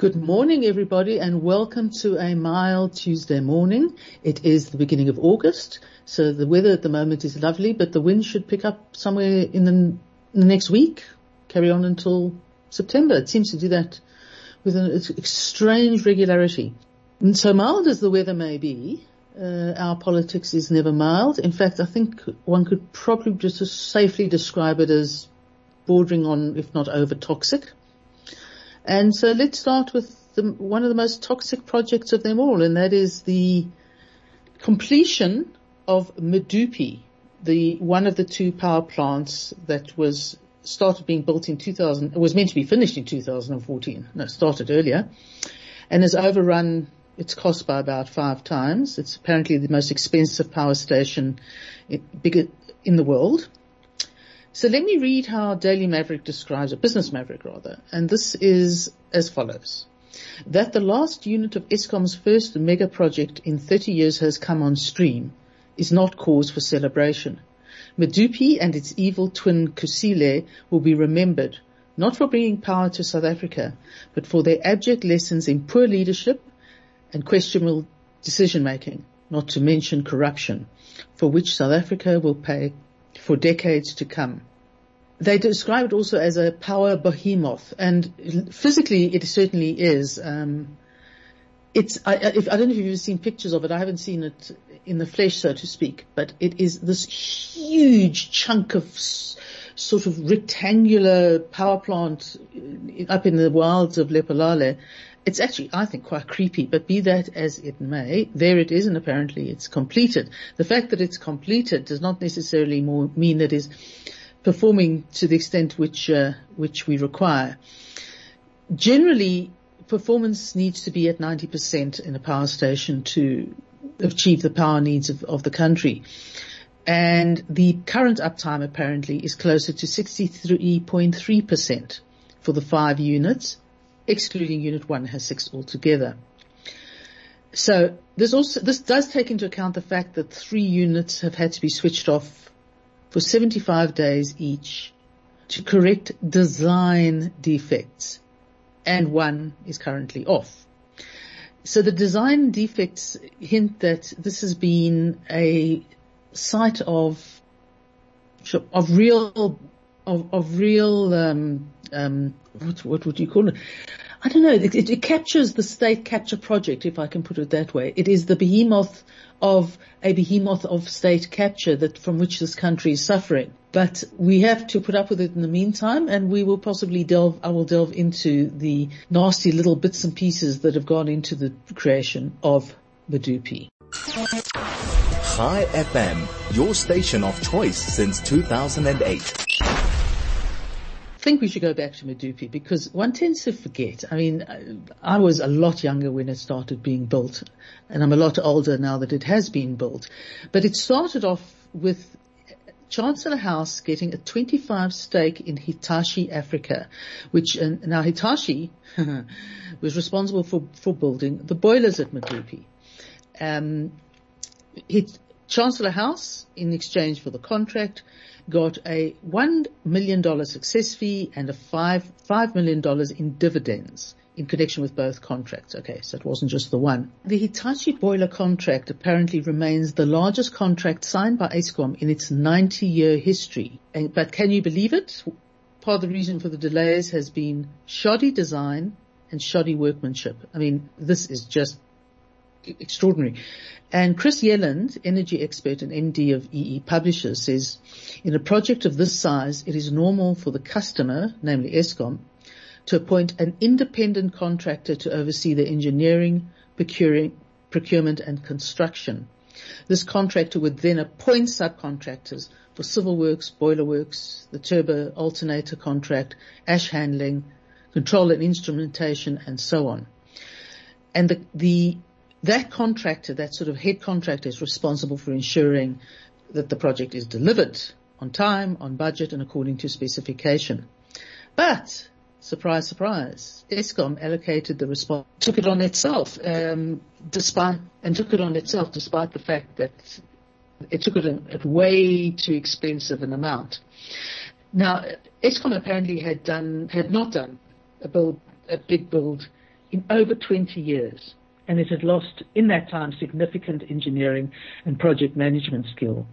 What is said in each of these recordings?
Good morning, everybody, and welcome to a mild Tuesday morning. It is the beginning of August, so the weather at the moment is lovely, but the wind should pick up somewhere in the, the next week, carry on until September. It seems to do that with an strange regularity. And so mild as the weather may be, uh, our politics is never mild. In fact, I think one could probably just safely describe it as bordering on, if not over toxic. And so let's start with the, one of the most toxic projects of them all, and that is the completion of Medupi, the one of the two power plants that was started being built in 2000, was meant to be finished in 2014. No, started earlier, and has overrun its cost by about five times. It's apparently the most expensive power station in the world. So let me read how Daily Maverick describes it, Business Maverick rather, and this is as follows. That the last unit of Eskom's first mega project in 30 years has come on stream is not cause for celebration. Medupi and its evil twin Kusile will be remembered not for bringing power to South Africa, but for their abject lessons in poor leadership and questionable decision making, not to mention corruption, for which South Africa will pay for decades to come. They describe it also as a power behemoth, and physically it certainly is. Um, it's I, if, I, don't know if you've seen pictures of it. I haven't seen it in the flesh, so to speak, but it is this huge chunk of s- sort of rectangular power plant up in the wilds of Lephalale. It's actually, I think, quite creepy, but be that as it may, there it is and apparently it's completed. The fact that it's completed does not necessarily mean that it's performing to the extent which, uh, which we require. Generally, performance needs to be at 90% in a power station to achieve the power needs of, of the country. And the current uptime apparently is closer to 63.3% for the five units excluding unit one has six altogether. So this also, this does take into account the fact that three units have had to be switched off for 75 days each to correct design defects and one is currently off. So the design defects hint that this has been a site of of real of, of real um, um, what, what would you call it? I don't know. It, it, it, captures the state capture project, if I can put it that way. It is the behemoth of a behemoth of state capture that from which this country is suffering. But we have to put up with it in the meantime, and we will possibly delve. I will delve into the nasty little bits and pieces that have gone into the creation of Medupi. Chai FM, your station of choice since 2008 think we should go back to Medupi because one tends to forget. I mean, I was a lot younger when it started being built and I'm a lot older now that it has been built. But it started off with Chancellor House getting a 25 stake in Hitachi Africa, which, now Hitachi was responsible for, for building the boilers at Medupi. Um, Chancellor House, in exchange for the contract, got a $1 million success fee and a five, $5 million in dividends in connection with both contracts. Okay, so it wasn't just the one. The Hitachi boiler contract apparently remains the largest contract signed by Eskom in its 90 year history. But can you believe it? Part of the reason for the delays has been shoddy design and shoddy workmanship. I mean, this is just extraordinary. And Chris Yelland, energy expert and MD of EE Publishers says, in a project of this size, it is normal for the customer, namely Eskom, to appoint an independent contractor to oversee the engineering, procurement and construction. This contractor would then appoint subcontractors for civil works, boiler works, the turbo alternator contract, ash handling, control and instrumentation and so on. And the, the that contractor, that sort of head contractor is responsible for ensuring that the project is delivered on time, on budget and according to specification. But, surprise, surprise, Eskom allocated the response, took it on itself, um, despite, and took it on itself despite the fact that it took it at way too expensive an amount. Now, Eskom apparently had done, had not done a build, a big build in over 20 years. And it had lost, in that time, significant engineering and project management skill.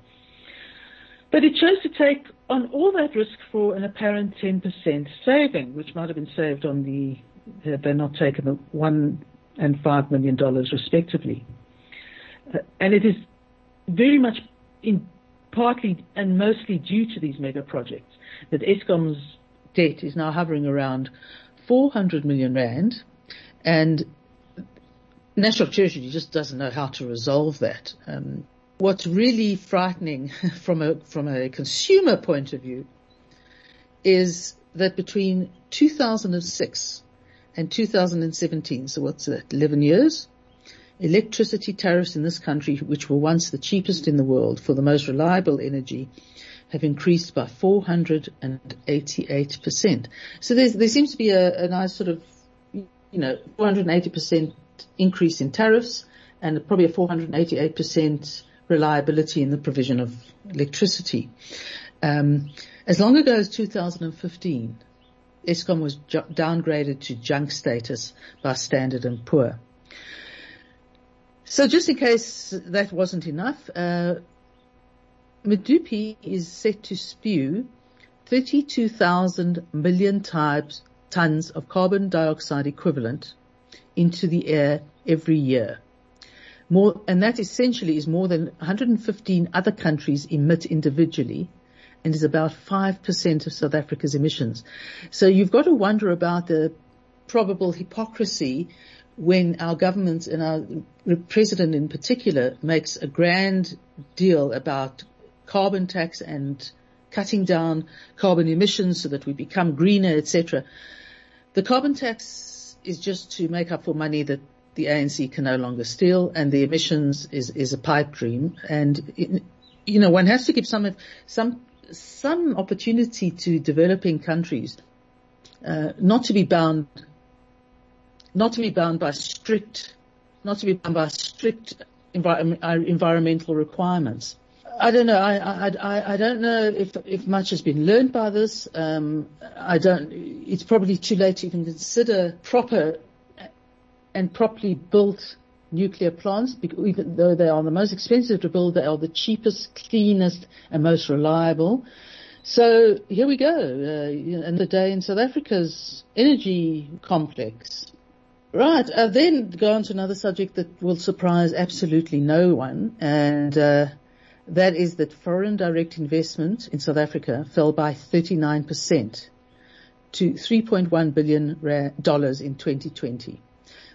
But it chose to take on all that risk for an apparent 10% saving, which might have been saved on the, had they're not taken the one and five million dollars respectively. Uh, and it is very much in partly and mostly due to these mega projects that Eskom's debt is now hovering around 400 million rand and National Treasury just doesn't know how to resolve that. Um, what's really frightening from a from a consumer point of view is that between 2006 and 2017, so what's that, 11 years, electricity tariffs in this country, which were once the cheapest in the world for the most reliable energy, have increased by 488%. So there seems to be a, a nice sort of, you know, 480% increase in tariffs and probably a 488% reliability in the provision of electricity. Um, as long ago as 2015, Eskom was ju- downgraded to junk status by Standard and Poor. So just in case that wasn't enough, uh, Medupi is set to spew 32,000 million types, tons of carbon dioxide equivalent into the air every year. More, and that essentially is more than 115 other countries emit individually and is about 5% of South Africa's emissions. So you've got to wonder about the probable hypocrisy when our government and our president in particular makes a grand deal about carbon tax and cutting down carbon emissions so that we become greener, etc. The carbon tax is just to make up for money that the ANC can no longer steal, and the emissions is is a pipe dream. And it, you know, one has to give some some some opportunity to developing countries, uh, not to be bound, not to be bound by strict, not to be bound by strict uh, environmental requirements. I don't know. I, I, I don't know if, if much has been learned by this. Um, I don't, it's probably too late to even consider proper and properly built nuclear plants, even though they are the most expensive to build, they are the cheapest, cleanest and most reliable. So here we go, uh, and the day in South Africa's energy complex. Right, uh, then go on to another subject that will surprise absolutely no one, and uh, that is that foreign direct investment in South Africa fell by 39% to 3.1 billion dollars in 2020.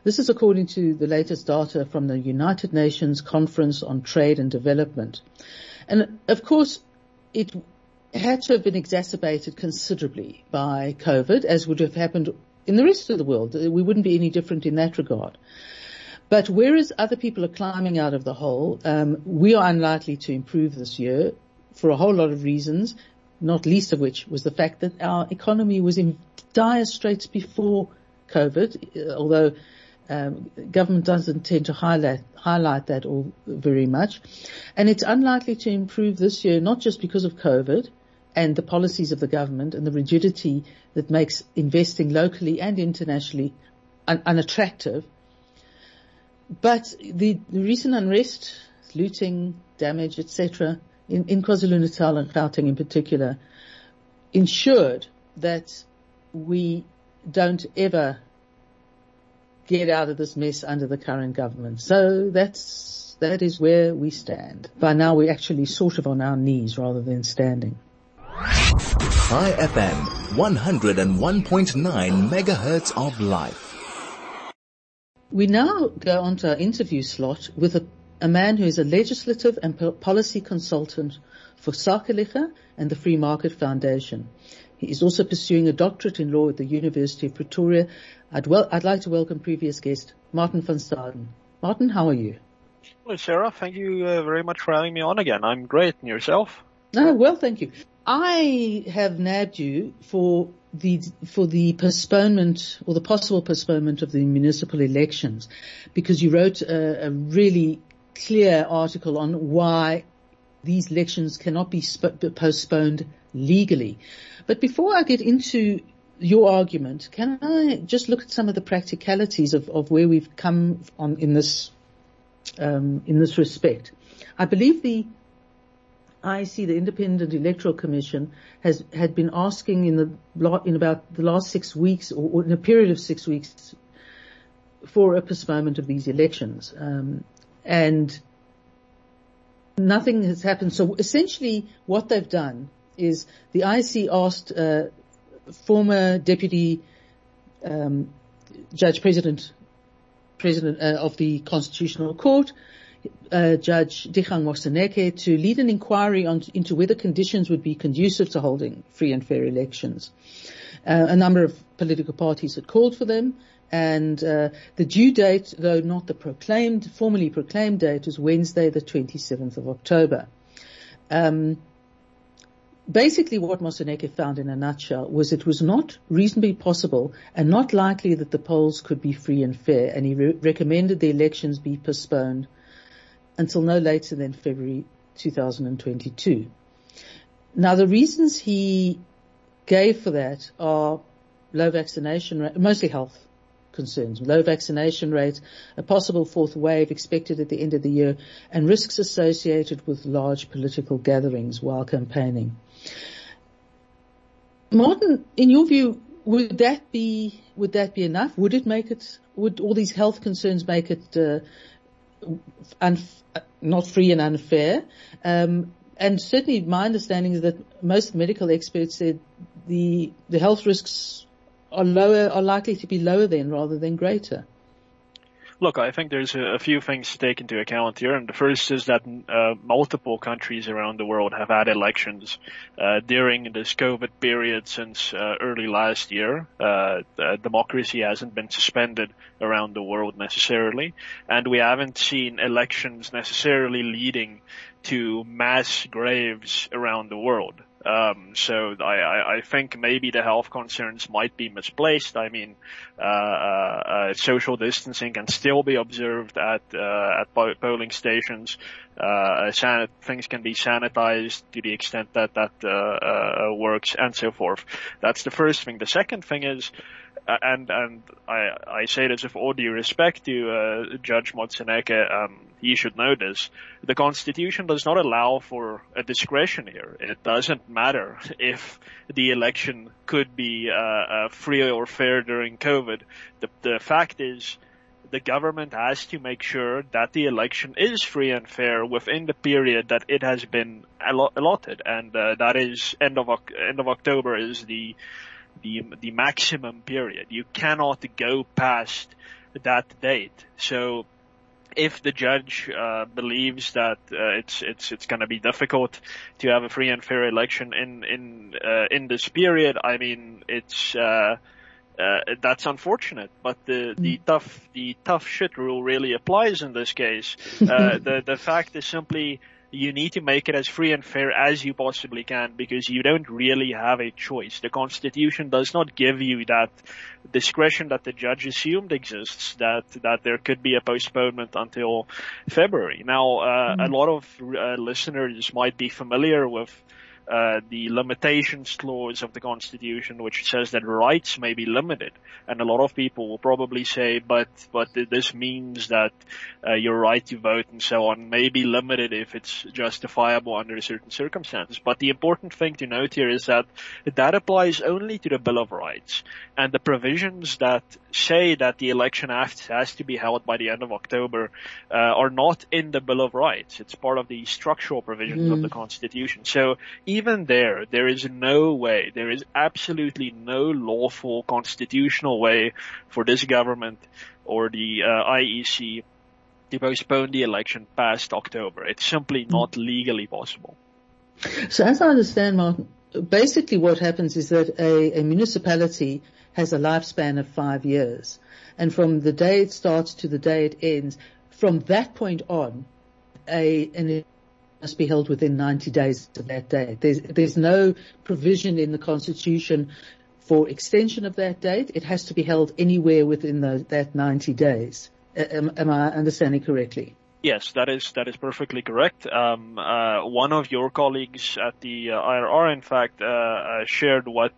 This is according to the latest data from the United Nations Conference on Trade and Development. And of course, it had to have been exacerbated considerably by COVID, as would have happened in the rest of the world. We wouldn't be any different in that regard. But whereas other people are climbing out of the hole, um, we are unlikely to improve this year for a whole lot of reasons, not least of which was the fact that our economy was in dire straits before COVID, although um, government doesn't tend to highlight highlight that all very much, and it's unlikely to improve this year, not just because of COVID and the policies of the government and the rigidity that makes investing locally and internationally un- unattractive, but the, recent unrest, looting, damage, etc., in, in KwaZulu-Natal and Gauteng in particular, ensured that we don't ever get out of this mess under the current government. So that's, that is where we stand. By now we're actually sort of on our knees rather than standing. Chai FM, 101.9 megahertz of life. We now go on to our interview slot with a, a man who is a legislative and policy consultant for Sakeliga and the Free Market Foundation. He is also pursuing a doctorate in law at the University of Pretoria. I'd, well, I'd like to welcome previous guest, Martin van Staden. Martin, how are you? Hello, Sara. Thank you uh, very much for having me on again. I'm great. And yourself? Oh, well, thank you. I have nabbed you for the for the postponement or the possible postponement of the municipal elections because you wrote a, a really clear article on why these elections cannot be sp- postponed legally. But before I get into your argument, can I just look at some of the practicalities of, of where we've come on in this um, in this respect? I believe the IEC, the Independent Electoral Commission, has had been asking in the in about the last six weeks, or, or in a period of six weeks, for a postponement of these elections, um, and nothing has happened. So essentially, what they've done is the IEC asked uh, former Deputy um, Judge President President uh, of the Constitutional Court uh, Judge Dikgang Moseneke to lead an inquiry on, into whether conditions would be conducive to holding free and fair elections. Uh, a number of political parties had called for them, and uh, the due date, though not the proclaimed, formally proclaimed date, was Wednesday, the 27th of October. Um, basically what Moseneke found in a nutshell was it was not reasonably possible and not likely that the polls could be free and fair, and he re- recommended the elections be postponed until no later than February 2022. Now the reasons he gave for that are low vaccination rate, mostly health concerns, low vaccination rate, a possible fourth wave expected at the end of the year, and risks associated with large political gatherings while campaigning. Martin, in your view, would that be would that be enough? Would it make it? Would all these health concerns make it uh, unf- not free and unfair. Um, and certainly my understanding is that most medical experts said the, the health risks are lower, are likely to be lower then rather than greater. Look, I think there's a, a, few things to take into account here, and the first is that uh, multiple countries around the world have had elections uh, during this COVID period since uh, early last year. Uh, democracy hasn't been suspended around the world necessarily, and we haven't seen elections necessarily leading to mass graves around the world. Um, so I, I, think maybe the health concerns might be misplaced. I mean, uh, uh, uh social distancing can still be observed at uh, at polling stations. Uh, san- things can be sanitized to the extent that that uh, works, and so forth. That's the first thing. The second thing is uh, and and I I say this with all due respect to uh, Judge Moseneke, um, he should know this. The Constitution does not allow for a discretion here. It doesn't matter if the election could be uh, uh, free or fair during COVID. The the fact is. The government has to make sure that the election is free and fair within the period that it has been allotted, and uh, that is end of end of October is the the the maximum period. You cannot go past that date. So if the judge uh, believes that uh, it's it's it's going to be difficult to have a free and fair election in in uh, in this period, I mean it's uh, uh, that's unfortunate. But the the mm. tough the tough shit rule really applies in this case. Uh, the the fact is simply you need to make it as free and fair as you possibly can because you don't really have a choice. The Constitution does not give you that discretion that the judge assumed exists, that, that there could be a postponement until February. Now, uh, mm-hmm. a lot of uh, listeners might be familiar with uh, the limitations clause of the Constitution, which says that rights may be limited. And a lot of people will probably say, but, but this means that uh, your right to vote and so on may be limited if it's justifiable under certain circumstances. But the important thing to note here is that that applies only to the Bill of Rights. And the provisions that say that the election act has to be held by the end of October uh, are not in the Bill of Rights. It's part of the structural provisions mm. of the mm. Constitution. So even there, there is no way, there is absolutely no lawful constitutional way for this government or the uh, IEC to postpone the election past October. It's simply mm. not legally possible. So as I understand, Martin, basically what happens is that a, a municipality has a lifespan of five years. And from the day it starts to the day it ends, from that point on, a, an must be held within 90 days of that date. There's, there's no provision in the Constitution for extension of that date. It has to be held anywhere within the, that 90 days. Am, am I understanding correctly? Yes, that is that is perfectly correct. Um, uh, one of your colleagues at the uh, IRR, in fact, uh, uh, shared what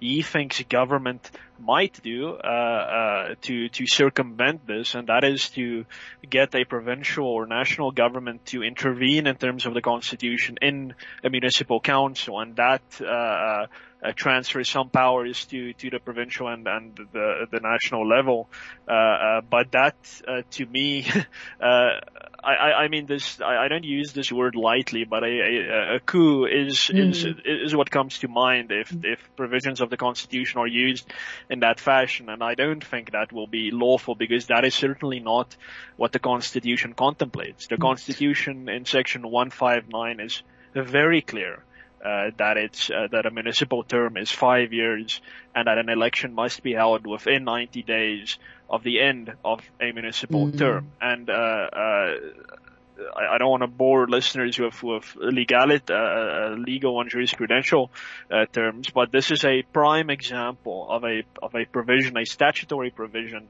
he thinks government might do uh, uh, to to circumvent this, and that is to get a provincial or national government to intervene in terms of the constitution in a municipal council, and that uh, transfer some powers to, to the provincial and, and the, the national level. Uh, uh, but that, uh, to me, uh, I, I mean this, I, I don't use this word lightly, but a, a, a coup is, mm. is, is what comes to mind if, if provisions of the constitution are used in that fashion. And I don't think that will be lawful because that is certainly not what the constitution contemplates. The mm. constitution in section 159 is very clear uh, that it's uh, that a municipal term is five years and that an election must be held within 90 days of the end of a municipal mm-hmm. term. And uh, uh I, I, don't want to bore listeners with, with legality, uh, uh, legal and jurisprudential terms, but this is a prime example of a of a provision, a statutory provision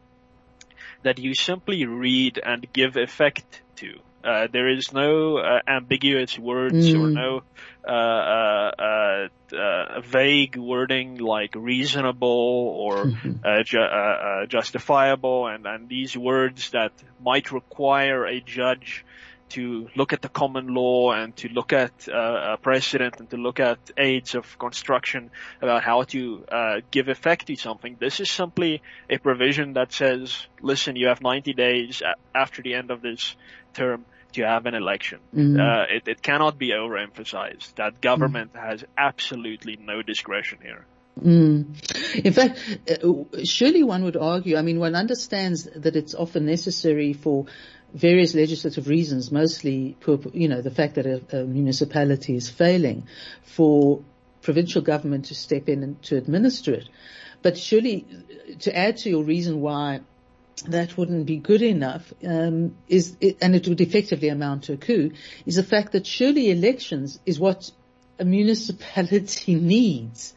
that you simply read and give effect to. Uh, there is no uh, ambiguous words mm. or no uh, uh, uh, vague wording like reasonable or mm-hmm. ju- justifiable, and, and these words that might require a judge to look at the common law and to look at uh, precedent and to look at aids of construction about how to uh, give effect to something. This is simply a provision that says, listen, you have 90 days after the end of this term to have an election. Mm-hmm. Uh, it, it, cannot be overemphasized that government mm-hmm. has absolutely no discretion here. Mm. In fact, uh, surely one would argue, I mean, one understands that it's often necessary for various legislative reasons, mostly, you know, the fact that a, a municipality is failing for provincial government to step in and to administer it. But surely, to add to your reason why that wouldn't be good enough um, is, and it would effectively amount to a coup, is the fact that surely elections is what a municipality needs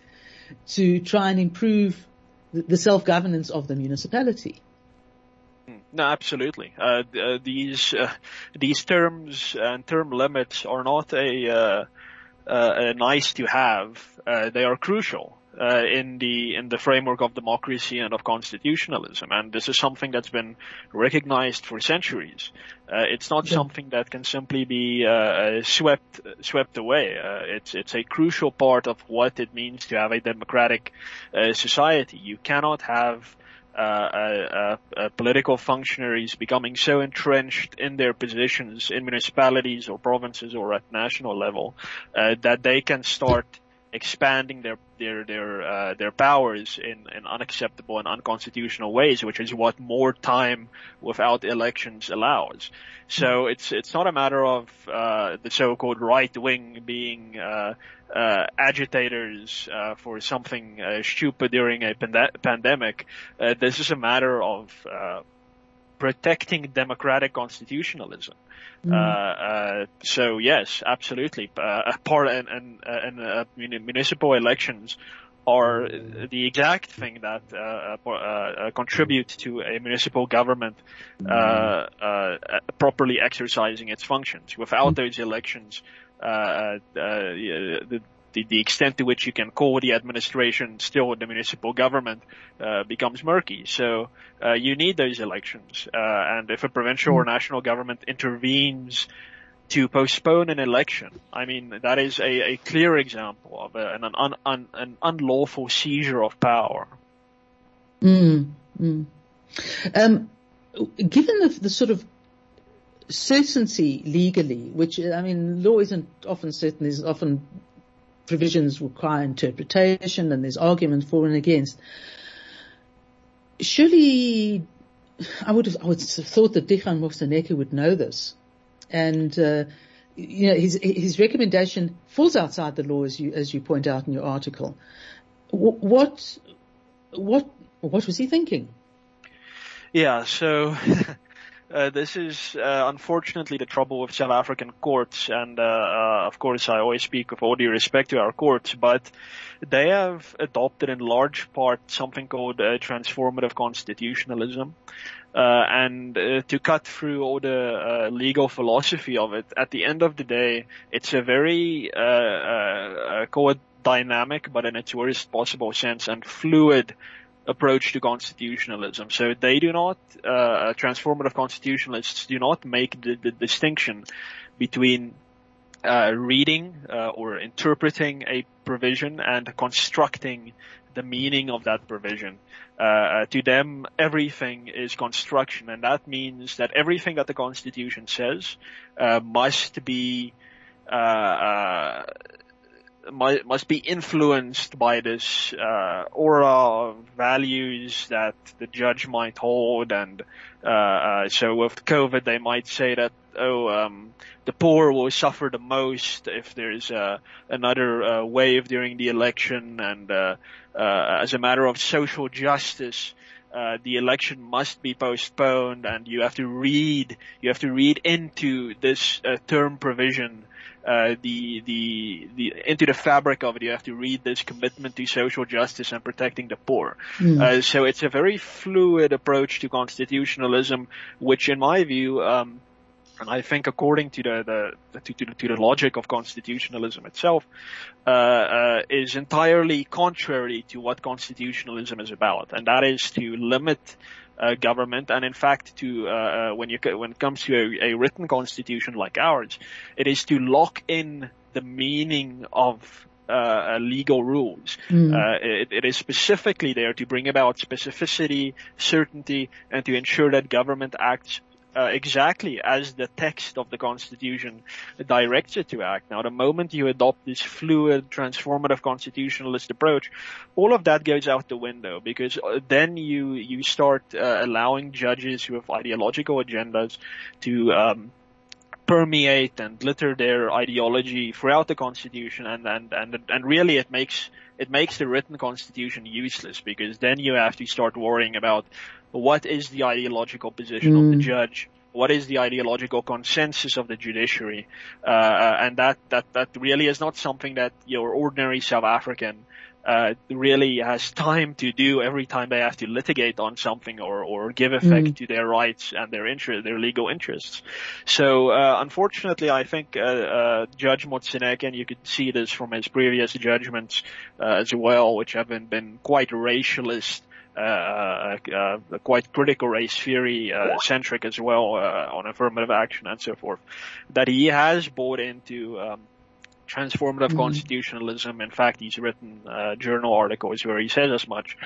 to try and improve the self-governance of the municipality. No, absolutely. Uh, uh, these uh, these terms and term limits are not a, uh, uh, a nice to have. They are crucial uh, in the in the framework of democracy and of constitutionalism, and this is something that's been recognized for centuries. Uh, it's not yeah. something that can simply be uh, uh swept swept away. Uh, it's it's a crucial part of what it means to have a democratic uh, society. You cannot have uh, uh, uh, political functionaries becoming so entrenched in their positions in municipalities or provinces or at national level that they can start expanding their their their uh, their powers in, in unacceptable and unconstitutional ways, which is what more time without elections allows. So it's it's not a matter of uh, the so-called right wing being uh, uh, agitators uh, for something uh, stupid during a pand- pandemic. Uh, this is a matter of uh, protecting democratic constitutionalism. Mm. Uh, uh, so yes, absolutely. Uh, part and and, and uh, municipal elections are the exact thing that uh, uh, uh, contribute to a municipal government properly exercising its functions. Without mm. those elections, the the, the extent to which you can call the administration still the municipal government uh, becomes murky. So uh, you need those elections, uh, and if a provincial or hmm. national government intervenes to postpone an election, I mean that is a, a clear example of a, an, un, un, an unlawful seizure of power. Mm, mm. Um, given the, the sort of certainty legally, which I mean, law isn't often certain, is often provisions require interpretation and there's arguments for and against. Surely, I would have, I would have thought that Dikgang Moseneke would know this. And, uh, you know, his, his recommendation falls outside the law as you, as you point out in your article. What, what, what was he thinking? Yeah, so uh, this is uh, unfortunately the trouble with South African courts, and uh, uh, of course I always speak with all due respect to our courts, but they have adopted in large part something called uh, transformative constitutionalism. Uh, and to cut through all the legal philosophy of it, at the end of the day, it's a very call it dynamic, but in its worst possible sense, and fluid approach to constitutionalism. So they do not, uh, transformative constitutionalists do not make the, the distinction between uh, reading uh, or interpreting a provision and constructing the meaning of that provision. Uh, uh, to them, everything is construction, and that means that everything that the Constitution says uh, must be must be influenced by this uh, aura of values that the judge might hold, and uh, uh, so with COVID, they might say that oh, um, the poor will suffer the most if there's uh, another uh, wave during the election, and uh, as a matter of social justice. the election must be postponed and you have to read, you have to read into this term provision uh, the the the into the fabric of it. You have to read this commitment to social justice and protecting the poor. Mm. Uh, so it's a very fluid approach to constitutionalism, which, in my view, um, and I think according to the, the to, to, to, the logic of constitutionalism itself, uh, uh, is entirely contrary to what constitutionalism is about, and that is to limit uh, government, and in fact, to uh, uh, when you when it comes to a, a, written constitution like ours, it is to lock in the meaning of uh, legal rules. Mm. It, it is specifically there to bring about specificity, certainty, and to ensure that government acts uh, exactly as the text of the Constitution directs it to act. Now, the moment you adopt this fluid, transformative constitutionalist approach, all of that goes out the window because uh, then you you start uh, allowing judges who have ideological agendas to um, permeate and litter their ideology throughout the constitution and, and, and, and really it makes, it makes the written constitution useless because then you have to start worrying about what is the ideological position mm. of the hmm. judge, what is the ideological consensus of the judiciary, uh, and that, that, that really is not something that your ordinary South African uh, really has time to do every time they have to litigate on something or, or give effect mm. to their rights and their interest, their legal interests. So, uh, unfortunately, I think, uh, uh Judge Moseneke, and you could see this from his previous judgments, uh, as well, which have been, been quite racialist, uh, uh, quite critical race theory uh, centric as well on affirmative action and so forth. That he has bought into um, transformative mm-hmm. constitutionalism. In fact, he's written journal articles where he says as much.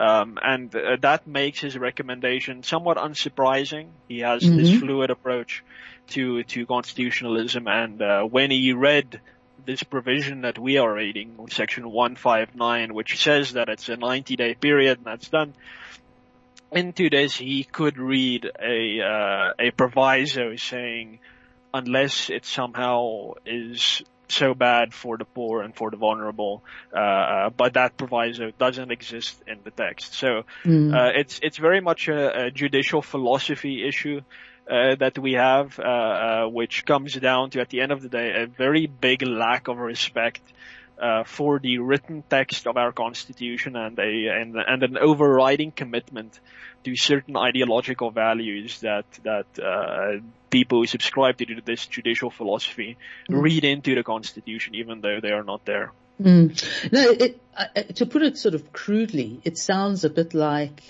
Um, and uh, that makes his recommendation somewhat unsurprising. He has mm-hmm. this fluid approach to to constitutionalism, and uh, when he read this provision that we are reading, section 159, which says that it's a 90 day period and that's done. Into this, he could read a, uh, a proviso saying, unless it somehow is so bad for the poor and for the vulnerable, uh, uh but that proviso doesn't exist in the text. So, mm. uh, it's, it's very much a, a judicial philosophy issue uh, that we have, uh, uh, which comes down to, at the end of the day, a very big lack of respect uh, for the written text of our constitution and a and, and an overriding commitment to certain ideological values that that uh, people who subscribe to this judicial philosophy mm. read into the constitution, even though they are not there. Mm. No, it, uh, to put it sort of crudely, it sounds a bit like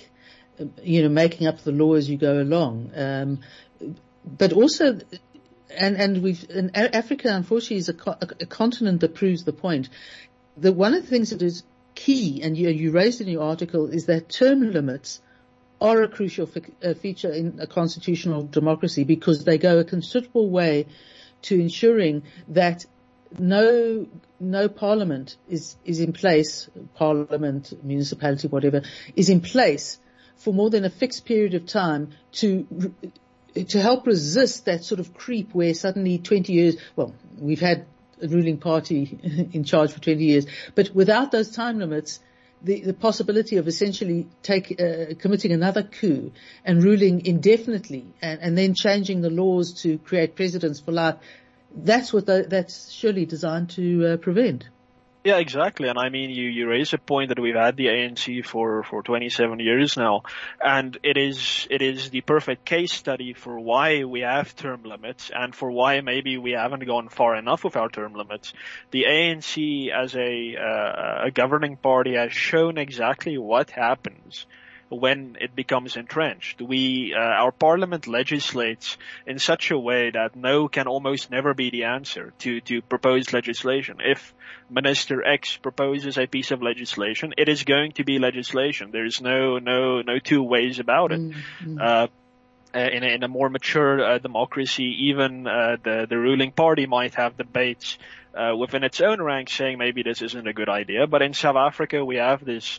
you know making up the law as you go along. Um, but also, and and we've and Africa unfortunately is a, a, a, continent that proves the point. That one of the things that is key, and you, you raised in your article, is that term limits are a crucial fi- uh, feature in a constitutional democracy because they go a considerable way to ensuring that no no parliament is is in place, parliament, municipality, whatever, is in place for more than a fixed period of time to to help resist that sort of creep where suddenly 20 years, well, we've had a ruling party in charge for 20 years, but without those time limits, the, the possibility of essentially take, uh, committing another coup and ruling indefinitely and, and then changing the laws to create presidents for life, that's what the, that's surely designed to uh, prevent. Yeah, exactly. And I mean, you, you raise a point that we've had the ANC for, for 27 years now. And it is, it is the perfect case study for why we have term limits and for why maybe we haven't gone far enough with our term limits. The ANC as a, uh, a governing party has shown exactly what happens when it becomes entrenched. We, uh, our parliament legislates in such a way that no can almost never be the answer to, to proposed legislation. If Minister X proposes a piece of legislation, it is going to be legislation. There's no, no, no two ways about it. Mm-hmm. Uh, uh in, a, in a, more mature uh, democracy, even uh, the the ruling party might have debates uh, within its own ranks, saying maybe this isn't a good idea. But in South Africa, we have this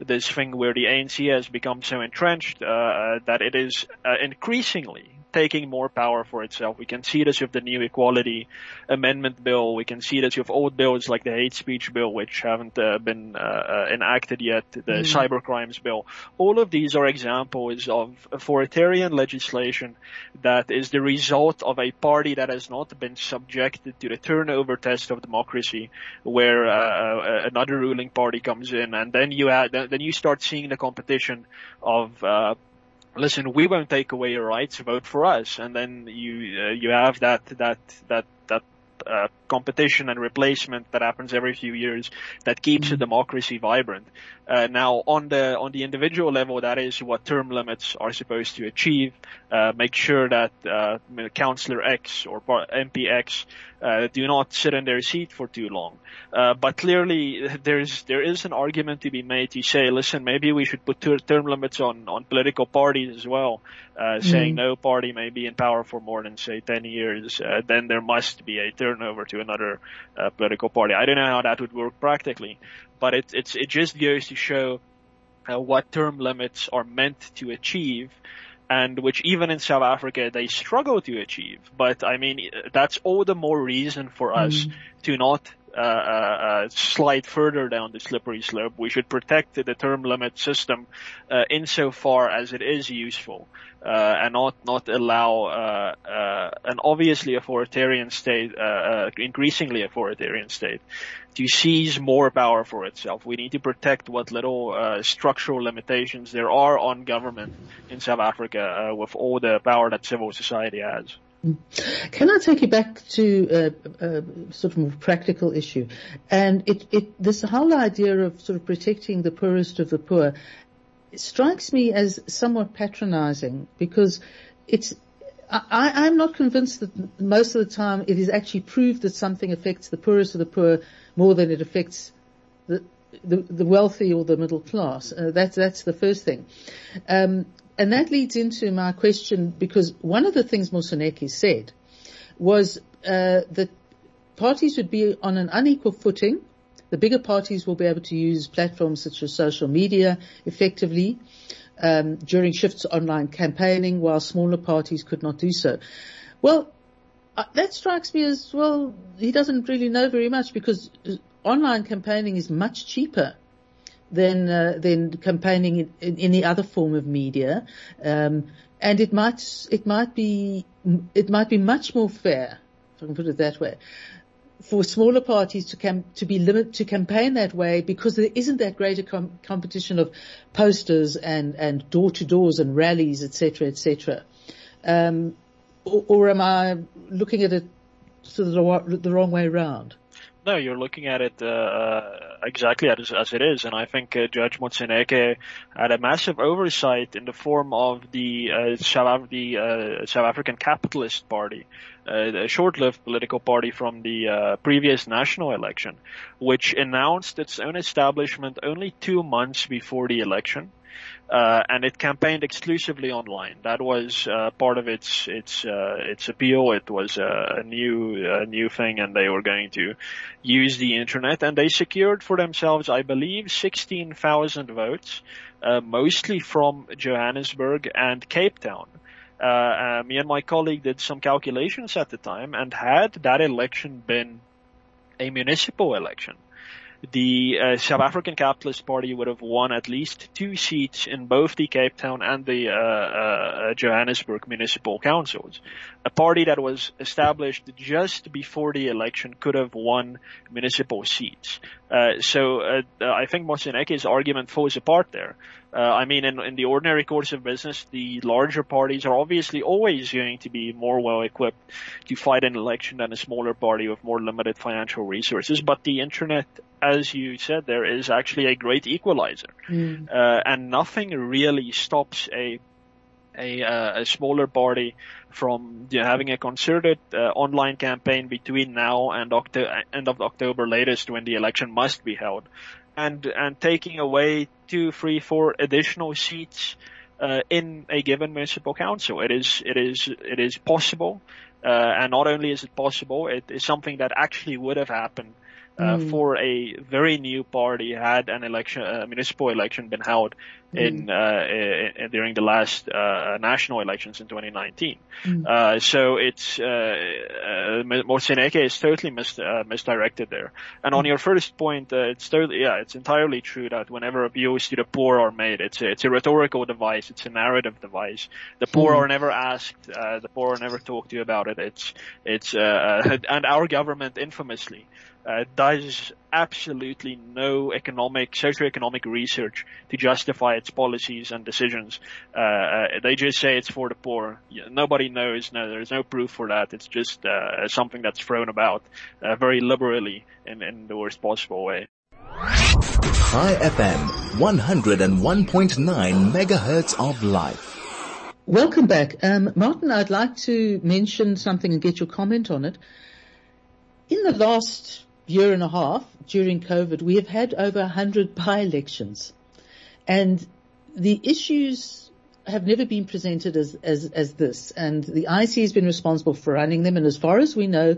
this thing where the ANC has become so entrenched uh, uh, that it is uh, increasingly taking more power for itself. We can see this with the new equality amendment bill. We can see this with old bills like the hate speech bill, which haven't uh, been uh, uh, enacted yet, the mm. cyber crimes bill. All of these are examples of authoritarian legislation that is the result of a party that has not been subjected to the turnover test of democracy, where uh, uh, another ruling party comes in, and then you add, then you start seeing the competition of uh, listen, we won't take away your rights, vote for us. And then you, uh, you have that, that, that, that, uh, competition and replacement that happens every few years that keeps mm-hmm. a democracy vibrant. Uh, now on the, on the individual level, that is what term limits are supposed to achieve. Uh, make sure that, uh, Councillor X or MP X, uh, do not sit in their seat for too long. Uh, but clearly there's, there is an argument to be made to say, listen, maybe we should put ter- term limits on, on political parties as well, mm-hmm. saying no party may be in power for more than say 10 years, uh, then there must be a turnover to another, uh, political party. I don't know how that would work practically, but it, it's, it just goes to show, uh, what term limits are meant to achieve and which even in South Africa they struggle to achieve. But I mean, that's all the more reason for us mm. to not uh, uh, uh, slide further down the slippery slope. We should protect the term limit system uh, insofar as it is useful, uh, and not not allow uh, an obviously authoritarian state, increasingly authoritarian state, to seize more power for itself. We need to protect what little structural limitations there are on government in South Africa with all the power that civil society has. Mm. Can I take you back to a, a sort of more practical issue? And it, it, this whole idea of sort of protecting the poorest of the poor strikes me as somewhat patronizing because it's I, am not convinced that most of the time it is actually proved that something affects the poorest of the poor more than it affects the the, the wealthy or the middle class. Uh, that's that's the first thing, um, and that leads into my question because one of the things Moseneke said was uh, that parties would be on an unequal footing. The bigger parties will be able to use platforms such as social media effectively um, during shifts online campaigning, while smaller parties could not do so. Well, uh, that strikes me as well. He doesn't really know very much because uh, online campaigning is much cheaper than uh, than campaigning in, any other form of media, um, and it might it might be it might be much more fair, if I can put it that way, for smaller parties to cam- to be limit to campaign that way because there isn't that greater com- competition of posters and and door to doors and rallies, etc., etc. Um, or, or am I looking at it sort of the wrong way around? No, you're looking at it uh, uh, exactly as, as it is, and I think uh, Judge Moseneke had a massive oversight in the form of the uh, South, the uh, South African Capitalist Party, uh, a short-lived political party from the previous national election, which announced its own establishment only two months before the election uh, and it campaigned exclusively online. That was uh, part of its its uh, its appeal. It was a new new thing, and they were going to use the internet. And they secured for themselves, I believe, 16,000 votes, uh, mostly from Johannesburg and Cape Town. Uh, uh, me and my colleague did some calculations at the time, and had that election been a municipal election, the uh, South African Capitalist Party would have won at least two seats in both the Cape Town and the uh, uh, Johannesburg municipal councils. A party that was established just before the election could have won municipal seats. Uh, so uh, I think Moseneke's argument falls apart there. Uh, I mean, in, in the ordinary course of business, the larger parties are obviously always going to be more well equipped to fight an election than a smaller party with more limited financial resources. But the internet, as you said, there is actually a great equalizer, mm. uh, and nothing really stops a a, uh, a smaller party from you know, having a concerted uh, online campaign between now and Octo- end of October latest when the election must be held and and taking away two, three, four additional seats uh, in a given municipal council. It is it is it is possible, uh, and not only is it possible, it is something that actually would have happened mm. for a very new party had an election, a municipal election been held in, mm. uh, in during the last uh, national elections in 2019. Mm. Uh, so it's uh, uh, Moseneke is totally mis- uh, misdirected there. And on mm. your first point, uh, it's totally yeah, it's entirely true that whenever appeals to the poor are made, it's a, it's a rhetorical device, it's a narrative device. The poor mm. are never asked, uh, the poor are never talked to about it. It's it's uh, uh and our government infamously uh, does absolutely no economic, socioeconomic research to justify its policies and decisions. Uh, uh, they just say it's for the poor. Nobody knows. No, there's no proof for that. It's just uh, something that's thrown about uh, very liberally in, in the worst possible way. Chai FM, 101.9 megahertz of life. Welcome back. Um, Martin, I'd like to mention something and get your comment on it. In the last year and a half during COVID, we have had over 100 by-elections. And the issues have never been presented as, as, as this. And the IEC has been responsible for running them. And as far as we know,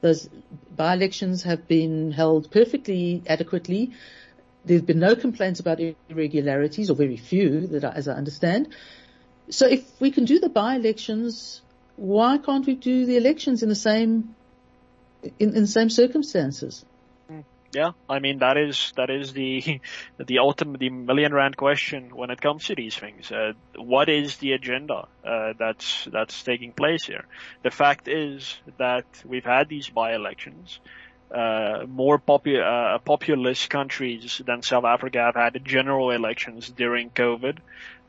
those by-elections have been held perfectly adequately. There have been no complaints about irregularities, or very few, that as I understand. So if we can do the by-elections, why can't we do the elections in the same in, in the same circumstances. Yeah, I mean that is that is the the ultimate the million rand question when it comes to these things. Uh, what is the agenda uh, that's that's taking place here? The fact is that we've had these by-elections. Uh, more popu- uh, populous countries than South Africa have had general elections during COVID.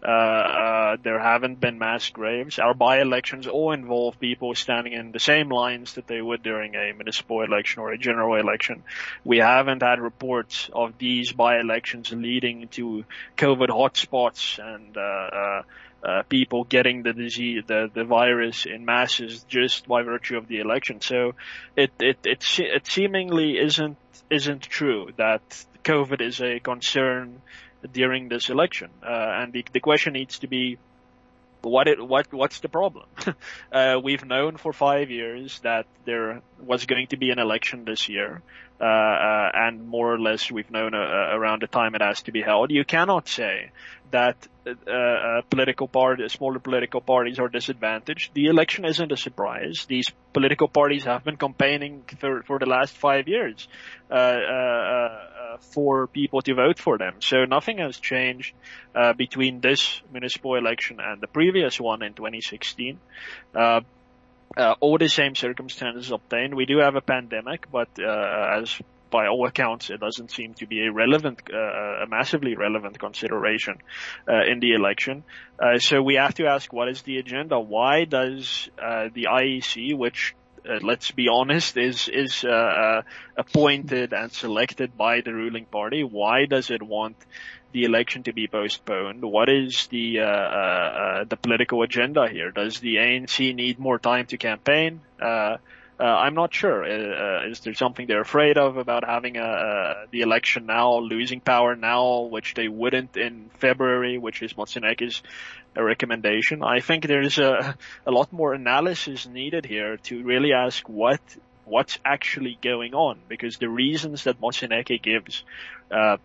Uh, uh, there haven't been mass graves. Our by-elections all involve people standing in the same lines that they would during a municipal election or a general election. We haven't had reports of these by-elections leading to COVID hotspots and uh, uh, uh, people getting the disease, the, the virus in masses just by virtue of the election. So it, it, it, it seemingly isn't, isn't true that COVID is a concern during this election. Uh, and the, the question needs to be, what it, what what's the problem? uh, we've known for five years that there was going to be an election this year, uh, uh, and more or less we've known uh, around the time it has to be held. You cannot say that uh, uh, political parties, smaller political parties are disadvantaged. The election isn't a surprise. These political parties have been campaigning for, for the last five years uh, uh, uh for people to vote for them. So nothing has changed uh, between this municipal election and the previous one in 2016. all the same circumstances obtained. We do have a pandemic, but as by all accounts, it doesn't seem to be a relevant, uh, a massively relevant consideration uh, in the election. Uh, so we have to ask, what is the agenda? Why does uh, the IEC, which uh, let's be honest, is is uh, appointed and selected by the ruling party, why does it want the election to be postponed? What is the uh, uh, the political agenda here? Does the ANC need more time to campaign? Uh, I'm not sure. Uh, uh, is there something they're afraid of about having a, the election now, losing power now, which they wouldn't in February, which is Moseneke's recommendation? I think there's a, a lot more analysis needed here to really ask what what's actually going on, because the reasons that Moseneke gives uh,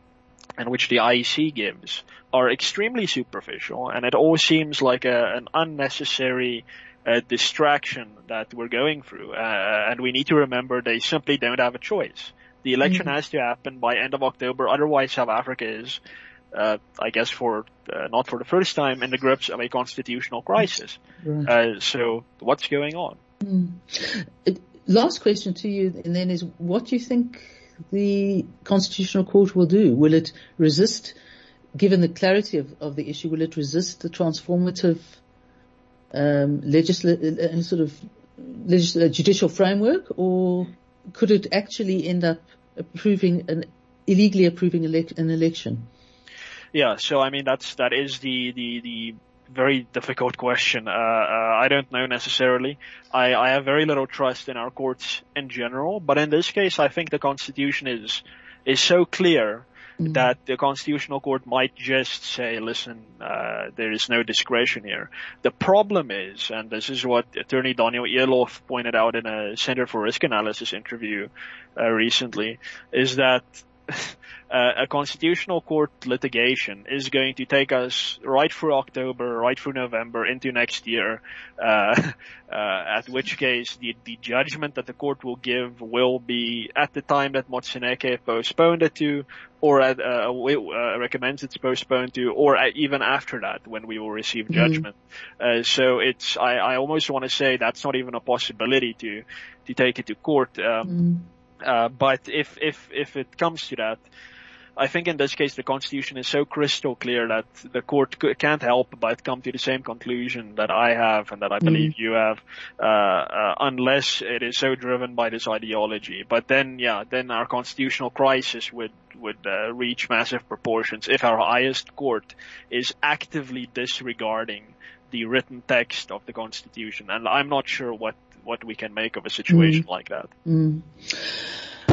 and which the IEC gives are extremely superficial, and it all seems like a, an unnecessary uh, distraction that we're going through. Uh, and we need to remember they simply don't have a choice. The election mm-hmm. has to happen by end of October. Otherwise, South Africa is, uh, I guess, for uh, not for the first time in the grips of a constitutional crisis. Right. Uh, so, what's going on? Mm. Last question to you, and then is what do you think the Constitutional Court will do? Will it resist, given the clarity of, of the issue, will it resist the transformative um, legislative uh, sort of legis- uh, judicial framework, or could it actually end up approving an illegally approving elec- an election? Yeah, so I mean that's that is the the the very difficult question. Uh, uh, I don't know necessarily. I, I have very little trust in our courts in general, but in this case, I think the Constitution is is so clear mm-hmm. that the Constitutional Court might just say, "Listen, uh, there is no discretion here." The problem is, and this is what Attorney Daniel Eloff pointed out in a Center for Risk Analysis interview uh, recently, is that a constitutional court litigation is going to take us right through October, right through November, into next year. Uh, uh, at which case, the the judgment that the court will give will be at the time that Moseneke postponed it to, or at, uh, uh, recommends it's postponed to, or even after that when we will receive mm-hmm. judgment. Mm. so it's I, I almost want to say that's not even a possibility to to take it to court. Um, mm uh, but if, if, if it comes to that, I think in this case the constitution is so crystal clear that the court can't help but come to the same conclusion that I have and that I believe mm. you have, uh, uh, unless it is so driven by this ideology. But then, yeah, then our constitutional crisis would would uh, reach massive proportions if our highest court is actively disregarding the written text of the constitution. And I'm not sure what what we can make of a situation mm. like that. Mm.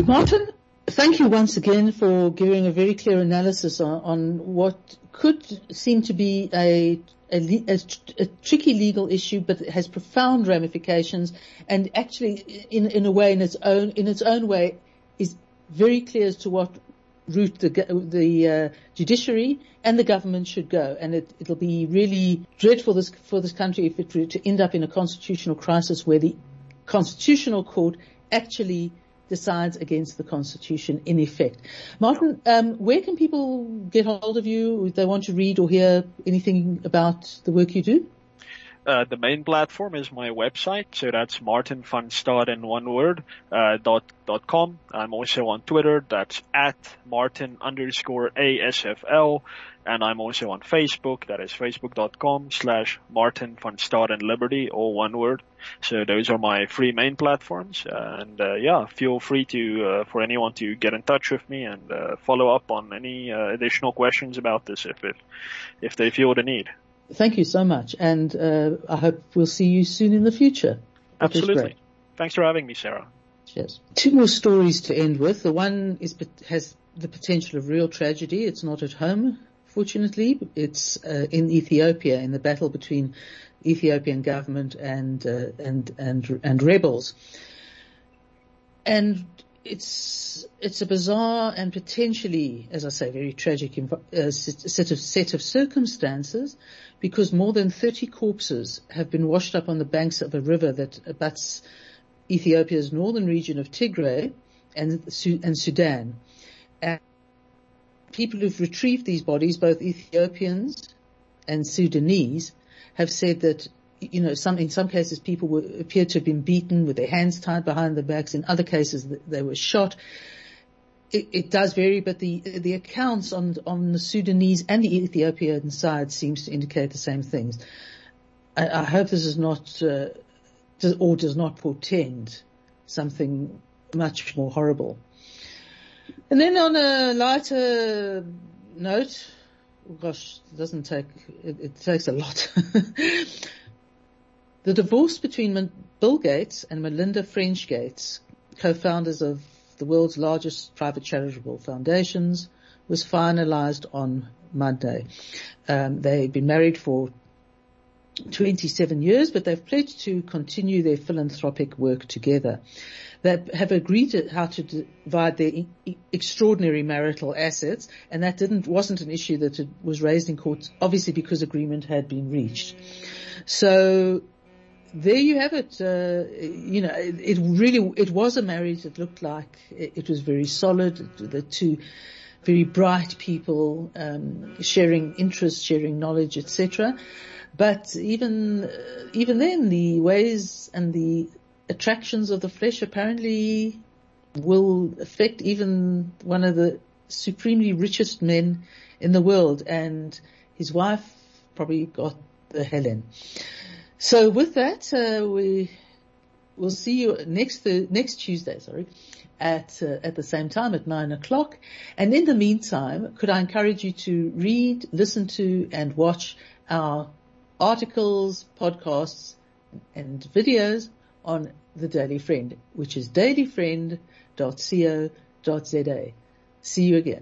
Martin, thank you once again for giving a very clear analysis on, on what could seem to be a a, a, a, tricky legal issue, but it has profound ramifications, and actually, in in a way, in its own in its own way, is very clear as to what route the the uh, judiciary and the government should go. And it, it'll be really dreadful this, for this country if it were to end up in a constitutional crisis where the constitutional court actually decides against the constitution in effect. Martin, um, where can people get hold of you if they want to read or hear anything about the work you do? Uh, the main platform is my website, so that's Martin van Staden in one word, uh, dot, dot com. I'm also on Twitter, that's at Martin underscore ASFL, and I'm also on Facebook, that is facebook.com slash Martin van Staden Liberty, all one word. So those are my three main platforms, and uh, yeah, feel free to, uh, for anyone to get in touch with me and uh, follow up on any additional questions about this if, if, if they feel the need. Thank you so much, and uh, I hope we'll see you soon in the future. Absolutely. Thanks for having me, Sara. Cheers. Two more stories to end with. The one is has the potential of real tragedy. It's not at home, fortunately. It's uh, in Ethiopia in the battle between Ethiopian government and uh, and and and rebels. And it's it's a bizarre and potentially, as I say, very tragic uh, set of set of circumstances, because more than 30 corpses have been washed up on the banks of a river that abuts Ethiopia's northern region of Tigray and and Sudan. And people who've retrieved these bodies, both Ethiopians and Sudanese, have said that you know, some, in some cases people were, appeared to have been beaten with their hands tied behind their backs. In other cases they were shot. It, it, does vary, but the the accounts on on the Sudanese and the Ethiopian side seems to indicate the same things. I, I hope this is not uh, does, or does not portend something much more horrible. And then on a lighter note, gosh, it doesn't take it, it takes a lot. The divorce between Bill Gates and Melinda French Gates, co-founders of the world's largest private charitable foundations, was finalized on Monday. Um, they've been married for 27 years, but they've pledged to continue their philanthropic work together. They have agreed how to divide their extraordinary marital assets, and that didn't wasn't an issue that was raised in court, obviously because agreement had been reached. So there you have it. Uh, you know, it, it, really, it was a marriage. It looked like it, it was very solid. The two very bright people, um, sharing interests, sharing knowledge, etc. But even, uh, even then, the ways and the attractions of the flesh apparently will affect even one of the supremely richest men in the world and his wife probably got the Helen. So with that, uh, we will see you next, uh, next Tuesday, sorry, at, uh, at the same time at nine o'clock. And in the meantime, could I encourage you to read, listen to and watch our articles, podcasts and videos on the Daily Friend, which is dailyfriend.co.za. See you again.